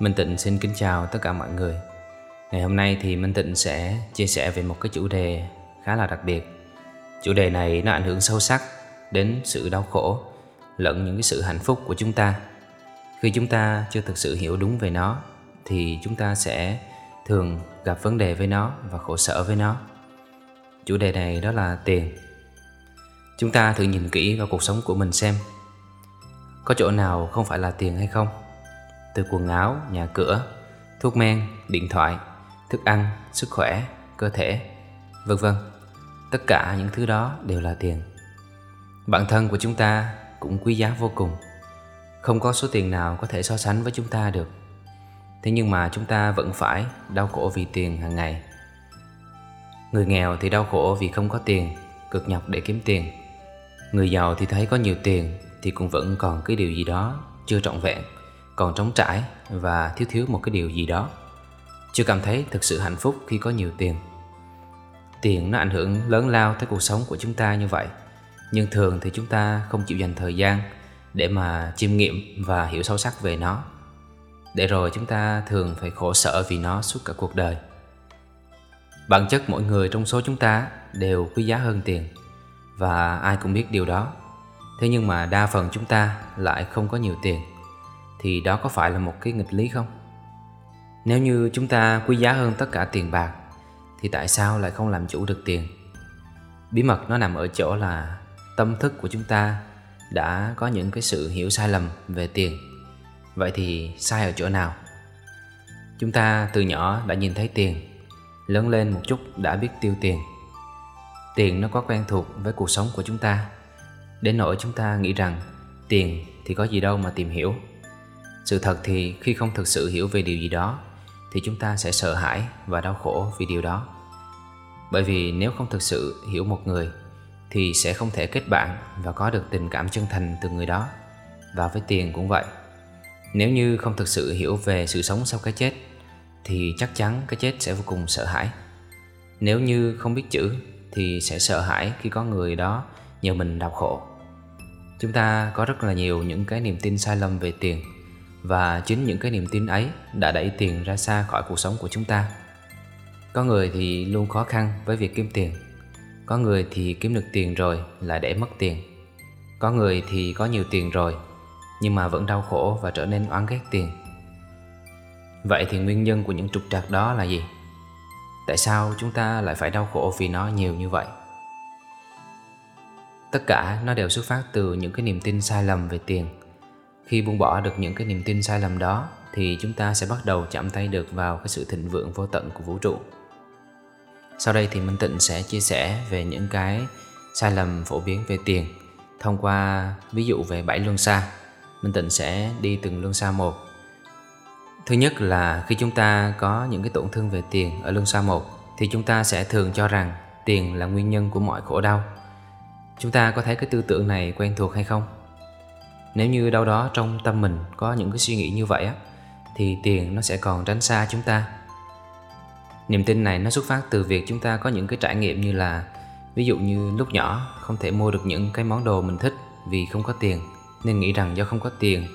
Minh Tịnh xin kính chào tất cả mọi người. Ngày hôm nay thì Minh Tịnh sẽ chia sẻ về một cái chủ đề khá là đặc biệt. Chủ đề này nó ảnh hưởng sâu sắc đến sự đau khổ lẫn những cái sự hạnh phúc của chúng ta. Khi chúng ta chưa thực sự hiểu đúng về nó, thì chúng ta sẽ thường gặp vấn đề với nó và khổ sở với nó. Chủ đề này đó là tiền. Chúng ta thử nhìn kỹ vào cuộc sống của mình xem, Có chỗ nào không phải là tiền hay không? Từ quần áo, nhà cửa, thuốc men, điện thoại, thức ăn, sức khỏe, cơ thể, vân vân. Tất cả những thứ đó đều là tiền. Bản thân của chúng ta cũng quý giá vô cùng. Không có số tiền nào có thể so sánh với chúng ta được. Thế nhưng mà chúng ta vẫn phải đau khổ vì tiền hàng ngày. Người nghèo thì đau khổ vì không có tiền, cực nhọc để kiếm tiền. Người giàu thì thấy có nhiều tiền thì cũng vẫn còn cái điều gì đó chưa trọn vẹn còn trống trải và thiếu thiếu một cái điều gì đó. Chưa cảm thấy thực sự hạnh phúc khi có nhiều tiền. Tiền nó ảnh hưởng lớn lao tới cuộc sống của chúng ta như vậy, nhưng thường thì chúng ta không chịu dành thời gian để mà chiêm nghiệm và hiểu sâu sắc về nó. Để rồi chúng ta thường phải khổ sở vì nó suốt cả cuộc đời. Bản chất mỗi người trong số chúng ta đều quý giá hơn tiền, và ai cũng biết điều đó. Thế nhưng mà đa phần chúng ta lại không có nhiều tiền thì đó có phải là một cái nghịch lý không? Nếu như chúng ta quý giá hơn tất cả tiền bạc thì tại sao lại không làm chủ được tiền? Bí mật nó nằm ở chỗ là tâm thức của chúng ta đã có những cái sự hiểu sai lầm về tiền. Vậy thì sai ở chỗ nào? Chúng ta từ nhỏ đã nhìn thấy tiền, lớn lên một chút đã biết tiêu tiền. Tiền nó có quen thuộc với cuộc sống của chúng ta, đến nỗi chúng ta nghĩ rằng tiền thì có gì đâu mà tìm hiểu. Sự thật thì khi không thực sự hiểu về điều gì đó, thì chúng ta sẽ sợ hãi và đau khổ vì điều đó. Bởi vì nếu không thực sự hiểu một người, thì sẽ không thể kết bạn và có được tình cảm chân thành từ người đó. Và với tiền cũng vậy. Nếu như không thực sự hiểu về sự sống sau cái chết, thì chắc chắn cái chết sẽ vô cùng sợ hãi. Nếu như không biết chữ, thì sẽ sợ hãi khi có người đó nhờ mình đau khổ. Chúng ta có rất là nhiều những cái niềm tin sai lầm về tiền và chính những cái niềm tin ấy đã đẩy tiền ra xa khỏi cuộc sống của chúng ta. Có người thì luôn khó khăn với việc kiếm tiền. Có người thì kiếm được tiền rồi lại để mất tiền. Có người thì có nhiều tiền rồi, Nhưng mà vẫn đau khổ và trở nên oán ghét tiền. Vậy thì nguyên nhân của những trục trặc đó là gì? Tại sao chúng ta lại phải đau khổ vì nó nhiều như vậy? Tất cả nó đều xuất phát từ những cái niềm tin sai lầm về tiền khi buông bỏ được những cái niềm tin sai lầm đó, thì chúng ta sẽ bắt đầu chạm tay được vào cái sự thịnh vượng vô tận của vũ trụ. Sau đây thì Minh Tịnh sẽ chia sẻ về những cái sai lầm phổ biến về tiền thông qua ví dụ về bảy luân xa. Minh Tịnh sẽ đi từng luân xa một. Thứ nhất là khi chúng ta có những cái tổn thương về tiền ở luân xa một, thì chúng ta sẽ thường cho rằng tiền là nguyên nhân của mọi khổ đau. Chúng ta có thấy cái tư tưởng này quen thuộc hay không? Nếu như đâu đó trong tâm mình có những cái suy nghĩ như vậy á, Thì tiền nó sẽ còn tránh xa chúng ta. Niềm tin này nó xuất phát từ việc chúng ta có những cái trải nghiệm như là, Ví dụ như lúc nhỏ không thể mua được những cái món đồ mình thích vì không có tiền, Nên nghĩ rằng do không có tiền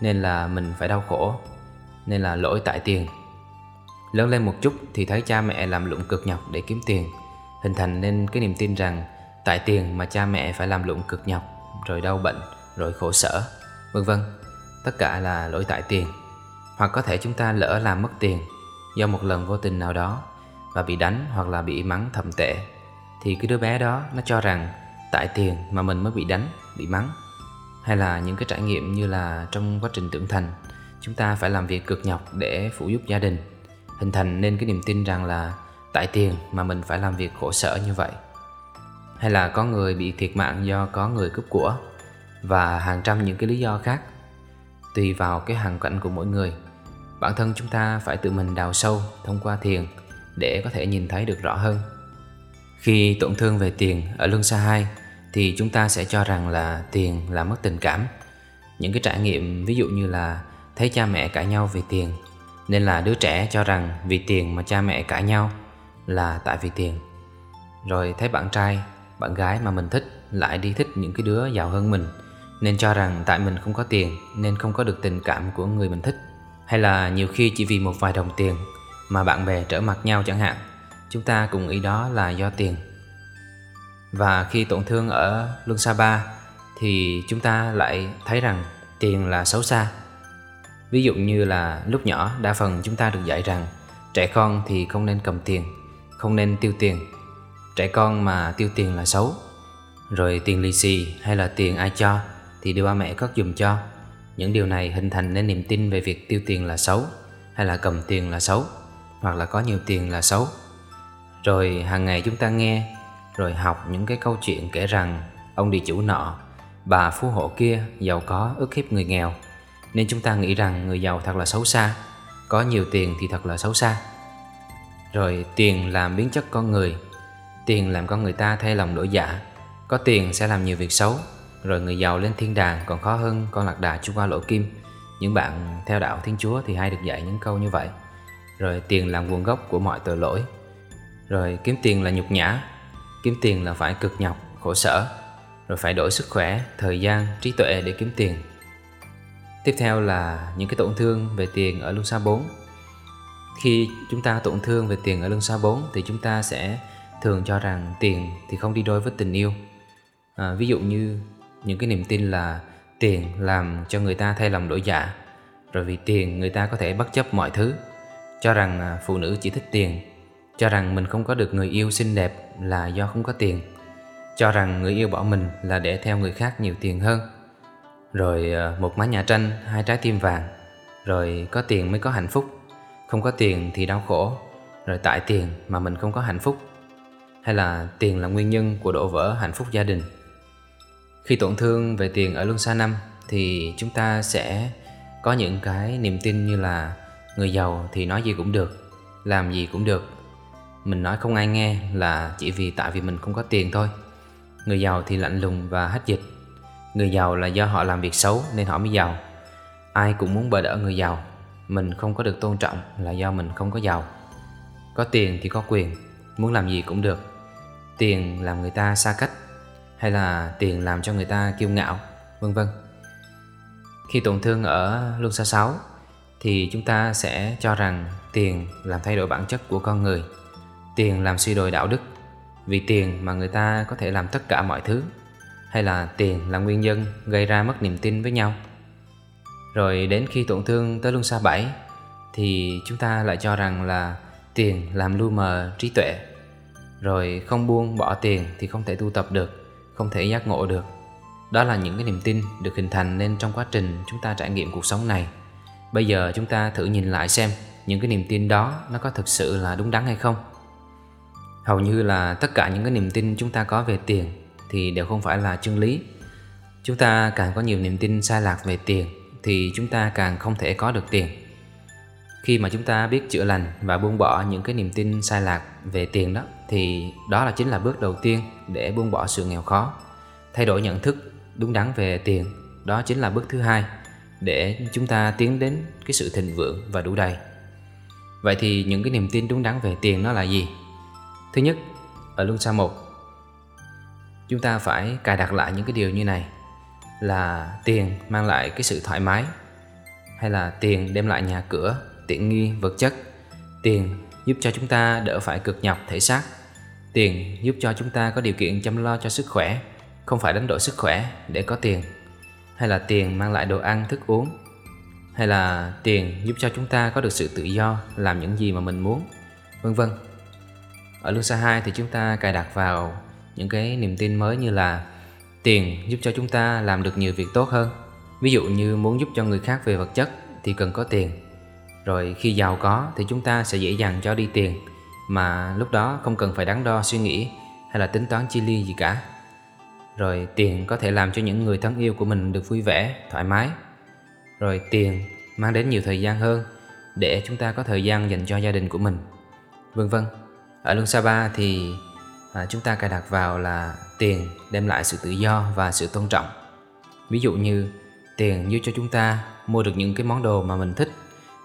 nên là mình phải đau khổ, Nên là lỗi tại tiền. Lớn lên một chút thì thấy cha mẹ làm lụng cực nhọc để kiếm tiền, Hình thành nên cái niềm tin rằng Tại tiền mà cha mẹ phải làm lụng cực nhọc, Rồi đau bệnh rồi khổ sở, vân vân. Tất cả là lỗi tại tiền. Hoặc có thể chúng ta lỡ làm mất tiền do một lần vô tình nào đó và bị đánh hoặc là bị mắng thầm tệ thì cái đứa bé đó nó cho rằng tại tiền mà mình mới bị đánh, bị mắng. Hay là những cái trải nghiệm như là trong quá trình trưởng thành chúng ta phải làm việc cực nhọc để phụ giúp gia đình hình thành nên cái niềm tin rằng là tại tiền mà mình phải làm việc khổ sở như vậy hay là có người bị thiệt mạng do có người cướp của và hàng trăm những cái lý do khác. Tùy vào cái hoàn cảnh của mỗi người, bản thân chúng ta phải tự mình đào sâu thông qua thiền để có thể nhìn thấy được rõ hơn. Khi tổn thương về tiền ở luân xa 2 thì chúng ta sẽ cho rằng là tiền là mất tình cảm. Những cái trải nghiệm ví dụ như là thấy cha mẹ cãi nhau vì tiền, nên là đứa trẻ cho rằng vì tiền mà cha mẹ cãi nhau là tại vì tiền. Rồi thấy bạn trai, bạn gái mà mình thích lại đi thích những cái đứa giàu hơn mình nên cho rằng tại mình không có tiền nên không có được tình cảm của người mình thích. Hay là nhiều khi chỉ vì một vài đồng tiền mà bạn bè trở mặt nhau chẳng hạn, chúng ta cùng nghĩ đó là do tiền. Và khi tổn thương ở Luân ba thì chúng ta lại thấy rằng tiền là xấu xa. Ví dụ như là lúc nhỏ đa phần chúng ta được dạy rằng trẻ con thì không nên cầm tiền, không nên tiêu tiền. Trẻ con mà tiêu tiền là xấu, rồi tiền lì xì hay là tiền ai cho thì đưa ba mẹ cất dùm cho. Những điều này hình thành nên niềm tin về việc tiêu tiền là xấu, hay là cầm tiền là xấu, hoặc là có nhiều tiền là xấu. Rồi hàng ngày chúng ta nghe, rồi học những cái câu chuyện kể rằng, ông địa chủ nọ, bà phú hộ kia giàu có, ức hiếp người nghèo. Nên chúng ta nghĩ rằng người giàu thật là xấu xa, có nhiều tiền thì thật là xấu xa. Rồi tiền làm biến chất con người, tiền làm con người ta thay lòng đổi dạ có tiền sẽ làm nhiều việc xấu rồi người giàu lên thiên đàng còn khó hơn con lạc đà chui qua lỗ kim. Những bạn theo đạo thiên chúa thì hay được dạy những câu như vậy. Rồi tiền làm nguồn gốc của mọi tội lỗi. Rồi kiếm tiền là nhục nhã. Kiếm tiền là phải cực nhọc khổ sở. Rồi phải đổi sức khỏe thời gian trí tuệ để kiếm tiền. Tiếp theo là những cái tổn thương về tiền ở luân xa 4 khi chúng ta tổn thương về tiền ở luân xa 4 thì chúng ta sẽ thường cho rằng tiền thì không đi đôi với tình yêu. À, ví dụ như những cái niềm tin là tiền làm cho người ta thay lòng đổi dạ. Rồi vì tiền người ta có thể bất chấp mọi thứ. Cho rằng à, phụ nữ chỉ thích tiền. Cho rằng mình không có được người yêu xinh đẹp là do không có tiền. Cho rằng người yêu bỏ mình là để theo người khác nhiều tiền hơn. Rồi à, một mái nhà tranh, hai trái tim vàng. Rồi có tiền mới có hạnh phúc. Không có tiền thì đau khổ. Rồi tại tiền mà mình không có hạnh phúc. Hay là tiền là nguyên nhân của đổ vỡ hạnh phúc gia đình? Khi tổn thương về tiền ở luân xa năm thì chúng ta sẽ có những cái niềm tin như là người giàu thì nói gì cũng được, làm gì cũng được. Mình nói không ai nghe là chỉ vì tại vì mình không có tiền thôi. Người giàu thì lạnh lùng và hết dịch. Người giàu là do họ làm việc xấu nên họ mới giàu. Ai cũng muốn bờ đỡ người giàu. Mình không có được tôn trọng là do mình không có giàu. Có tiền thì có quyền, muốn làm gì cũng được. Tiền làm người ta xa cách hay là tiền làm cho người ta kiêu ngạo, vân vân. Khi tổn thương ở luân xa 6 thì chúng ta sẽ cho rằng tiền làm thay đổi bản chất của con người, tiền làm suy đồi đạo đức, vì tiền mà người ta có thể làm tất cả mọi thứ, hay là tiền là nguyên nhân gây ra mất niềm tin với nhau. Rồi đến khi tổn thương tới luân xa 7 thì chúng ta lại cho rằng là tiền làm lu mờ trí tuệ. Rồi không buông bỏ tiền thì không thể tu tập được không thể giác ngộ được. Đó là những cái niềm tin được hình thành nên trong quá trình chúng ta trải nghiệm cuộc sống này. Bây giờ chúng ta thử nhìn lại xem những cái niềm tin đó nó có thực sự là đúng đắn hay không. Hầu như là tất cả những cái niềm tin chúng ta có về tiền thì đều không phải là chân lý. Chúng ta càng có nhiều niềm tin sai lạc về tiền thì chúng ta càng không thể có được tiền. Khi mà chúng ta biết chữa lành và buông bỏ những cái niềm tin sai lạc về tiền đó thì đó là chính là bước đầu tiên để buông bỏ sự nghèo khó. Thay đổi nhận thức đúng đắn về tiền, đó chính là bước thứ hai để chúng ta tiến đến cái sự thịnh vượng và đủ đầy. Vậy thì những cái niềm tin đúng đắn về tiền nó là gì? Thứ nhất, ở luân xa một chúng ta phải cài đặt lại những cái điều như này là tiền mang lại cái sự thoải mái hay là tiền đem lại nhà cửa tiện nghi vật chất tiền giúp cho chúng ta đỡ phải cực nhọc thể xác. Tiền giúp cho chúng ta có điều kiện chăm lo cho sức khỏe, không phải đánh đổi sức khỏe để có tiền. Hay là tiền mang lại đồ ăn, thức uống. Hay là tiền giúp cho chúng ta có được sự tự do, làm những gì mà mình muốn, vân vân. Ở Lusa 2 thì chúng ta cài đặt vào những cái niềm tin mới như là tiền giúp cho chúng ta làm được nhiều việc tốt hơn. Ví dụ như muốn giúp cho người khác về vật chất thì cần có tiền rồi khi giàu có thì chúng ta sẽ dễ dàng cho đi tiền mà lúc đó không cần phải đắn đo suy nghĩ hay là tính toán chi ly gì cả. Rồi tiền có thể làm cho những người thân yêu của mình được vui vẻ, thoải mái. Rồi tiền mang đến nhiều thời gian hơn để chúng ta có thời gian dành cho gia đình của mình. Vân vân. Ở Luân Sapa thì à, chúng ta cài đặt vào là tiền đem lại sự tự do và sự tôn trọng. Ví dụ như tiền giúp cho chúng ta mua được những cái món đồ mà mình thích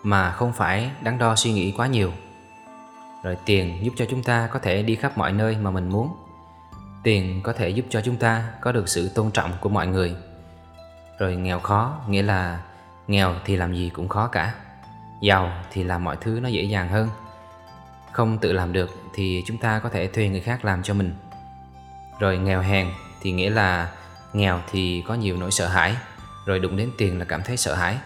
mà không phải đắn đo suy nghĩ quá nhiều. Rồi tiền giúp cho chúng ta có thể đi khắp mọi nơi mà mình muốn. Tiền có thể giúp cho chúng ta có được sự tôn trọng của mọi người. Rồi nghèo khó, nghĩa là nghèo thì làm gì cũng khó cả. Giàu thì làm mọi thứ nó dễ dàng hơn Không tự làm được thì chúng ta có thể thuê người khác làm cho mình Rồi nghèo hèn thì nghĩa là nghèo thì có nhiều nỗi sợ hãi Rồi đụng đến tiền là cảm thấy sợ hãi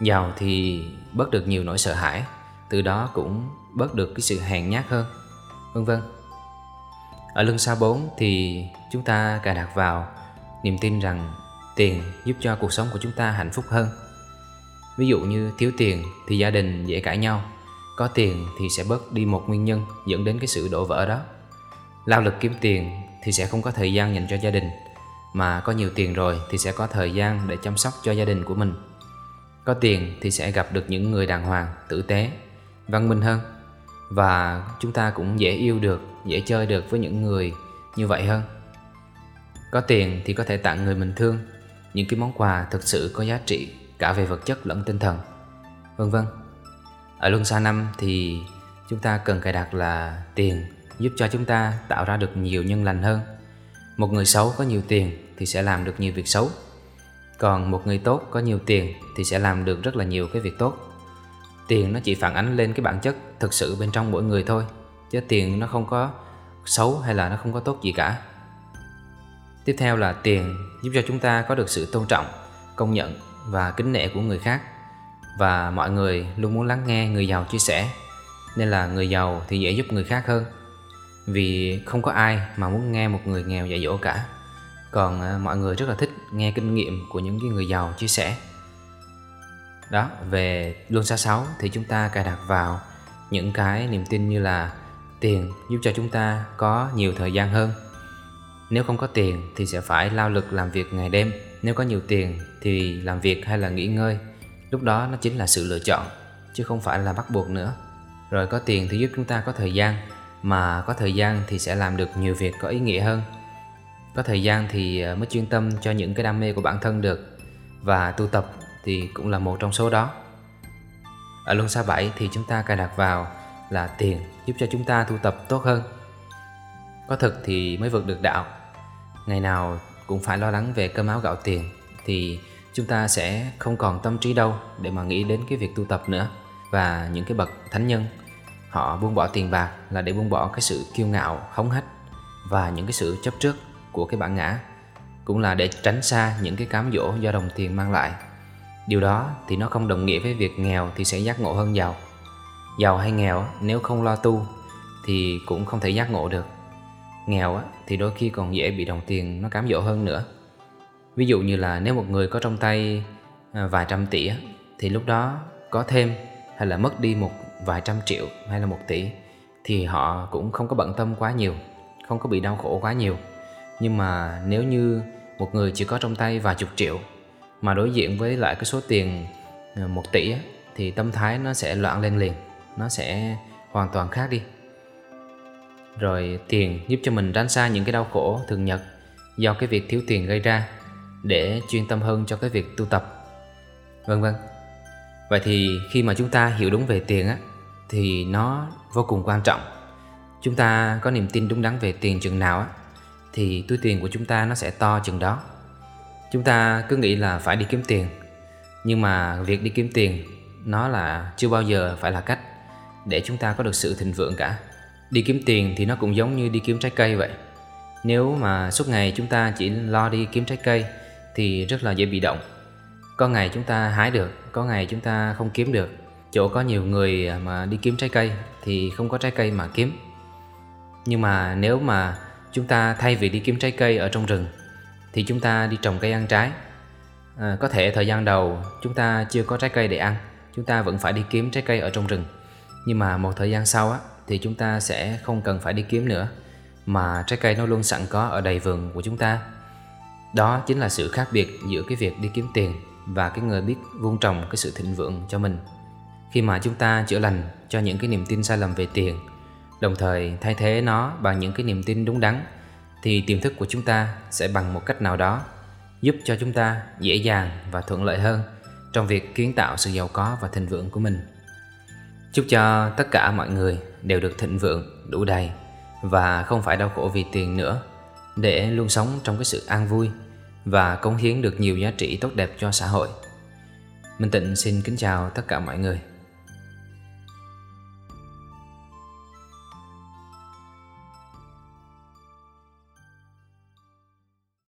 Giàu thì bớt được nhiều nỗi sợ hãi, Từ đó cũng bớt được cái sự hèn nhát hơn. Vân vân. Ở lưng sau 4 thì chúng ta cài đặt vào niềm tin rằng tiền giúp cho cuộc sống của chúng ta hạnh phúc hơn. Ví dụ như thiếu tiền thì gia đình dễ cãi nhau, Có tiền thì sẽ bớt đi một nguyên nhân dẫn đến cái sự đổ vỡ đó. Lao lực kiếm tiền thì sẽ không có thời gian dành cho gia đình, Mà có nhiều tiền rồi thì sẽ có thời gian để chăm sóc cho gia đình của mình. Có tiền thì sẽ gặp được những người đàng hoàng, tử tế, văn minh hơn. Và chúng ta cũng dễ yêu được, dễ chơi được với những người như vậy hơn. Có tiền thì có thể tặng người mình thương. Những cái món quà thực sự có giá trị cả về vật chất lẫn tinh thần. Vân vân. Ở luân xa năm thì chúng ta cần cài đặt là tiền giúp cho chúng ta tạo ra được nhiều nhân lành hơn. Một người xấu có nhiều tiền thì sẽ làm được nhiều việc xấu còn một người tốt có nhiều tiền thì sẽ làm được rất là nhiều cái việc tốt. Tiền nó chỉ phản ánh lên cái bản chất thực sự bên trong mỗi người thôi, chứ tiền nó không có xấu hay là nó không có tốt gì cả. Tiếp theo là tiền giúp cho chúng ta có được sự tôn trọng, công nhận và kính nể của người khác. Và mọi người luôn muốn lắng nghe người giàu chia sẻ, nên là người giàu thì dễ giúp người khác hơn. Vì không có ai mà muốn nghe một người nghèo dạy dỗ cả còn à, mọi người rất là thích nghe kinh nghiệm của những cái người giàu chia sẻ. Đó, về luân xa 6 thì chúng ta cài đặt vào những cái niềm tin như là tiền giúp cho chúng ta có nhiều thời gian hơn. Nếu không có tiền thì sẽ phải lao lực làm việc ngày đêm. Nếu có nhiều tiền thì làm việc hay là nghỉ ngơi. Lúc đó nó chính là sự lựa chọn, Chứ không phải là bắt buộc nữa. Rồi có tiền thì giúp chúng ta có thời gian, Mà có thời gian thì sẽ làm được nhiều việc có ý nghĩa hơn. Có thời gian thì ờ, mới chuyên tâm cho những cái đam mê của bản thân được. Và tu tập thì cũng là một trong số đó. Ở luân xa 7 thì chúng ta cài đặt vào là tiền giúp cho chúng ta tu tập tốt hơn. Có thực thì mới vượt được đạo. Ngày nào cũng phải lo lắng về cơm áo gạo tiền thì chúng ta sẽ không còn tâm trí đâu để mà nghĩ đến cái việc tu tập nữa. Và những cái bậc thánh nhân, họ buông bỏ tiền bạc là để buông bỏ cái sự kiêu ngạo, hống hách và những cái sự chấp trước của cái bản ngã, cũng là để tránh xa những cái cám dỗ do đồng tiền mang lại. Điều đó thì nó không đồng nghĩa với việc nghèo thì sẽ giác ngộ hơn giàu. Giàu hay nghèo, nếu không lo tu thì cũng không thể giác ngộ được. Nghèo thì đôi khi còn dễ bị đồng tiền nó cám dỗ hơn nữa. Ví dụ như là nếu một người có trong tay à, vài trăm tỷ thì lúc đó có thêm hay là mất đi một vài trăm triệu hay là một tỷ thì họ cũng không có bận tâm quá nhiều, không có bị đau khổ quá nhiều nhưng mà nếu như một người chỉ có trong tay vài chục triệu mà đối diện với lại cái số tiền ờ, một tỷ thì tâm thái nó sẽ loạn lên liền, nó sẽ hoàn toàn khác đi. Rồi tiền giúp cho mình tránh xa những cái đau khổ thường nhật do cái việc thiếu tiền gây ra để chuyên tâm hơn cho cái việc tu tập. Vân vân. Vậy thì khi mà chúng ta hiểu đúng về tiền á, thì nó vô cùng quan trọng. Chúng ta có niềm tin đúng đắn về tiền chừng nào á thì túi tiền của chúng ta nó sẽ to chừng đó. Chúng ta cứ nghĩ là phải đi kiếm tiền, nhưng mà việc đi kiếm tiền nó là chưa bao giờ phải là cách để chúng ta có được sự thịnh vượng cả. Đi kiếm tiền thì nó cũng giống như đi kiếm trái cây vậy. Nếu mà suốt ngày chúng ta chỉ lo đi kiếm trái cây thì rất là dễ bị động. Có ngày chúng ta hái được, có ngày chúng ta không kiếm được. Chỗ có nhiều người mà đi kiếm trái cây thì không có trái cây mà kiếm. Nhưng mà nếu mà chúng ta thay vì đi kiếm trái cây ở trong rừng thì chúng ta đi trồng cây ăn trái. À, có thể thời gian đầu chúng ta chưa có trái cây để ăn chúng ta vẫn phải đi kiếm trái cây ở trong rừng. Nhưng mà một thời gian sau á, thì chúng ta sẽ không cần phải đi kiếm nữa mà trái cây nó luôn sẵn có ở đầy vườn của chúng ta. Đó chính là sự khác biệt giữa cái việc đi kiếm tiền và cái người biết vun trồng cái sự thịnh vượng cho mình. Khi mà chúng ta chữa lành cho những cái niềm tin sai lầm về tiền, đồng thời thay thế nó bằng những cái niềm tin đúng đắn, thì tiềm thức của chúng ta sẽ bằng một cách nào đó giúp cho chúng ta dễ dàng và thuận lợi hơn trong việc kiến tạo sự giàu có và thịnh vượng của mình. Chúc cho tất cả mọi người đều được thịnh vượng, đủ đầy và không phải đau khổ vì tiền nữa để luôn sống trong cái sự an vui và cống hiến được nhiều giá trị tốt đẹp cho xã hội. Minh Tịnh xin kính chào tất cả mọi người.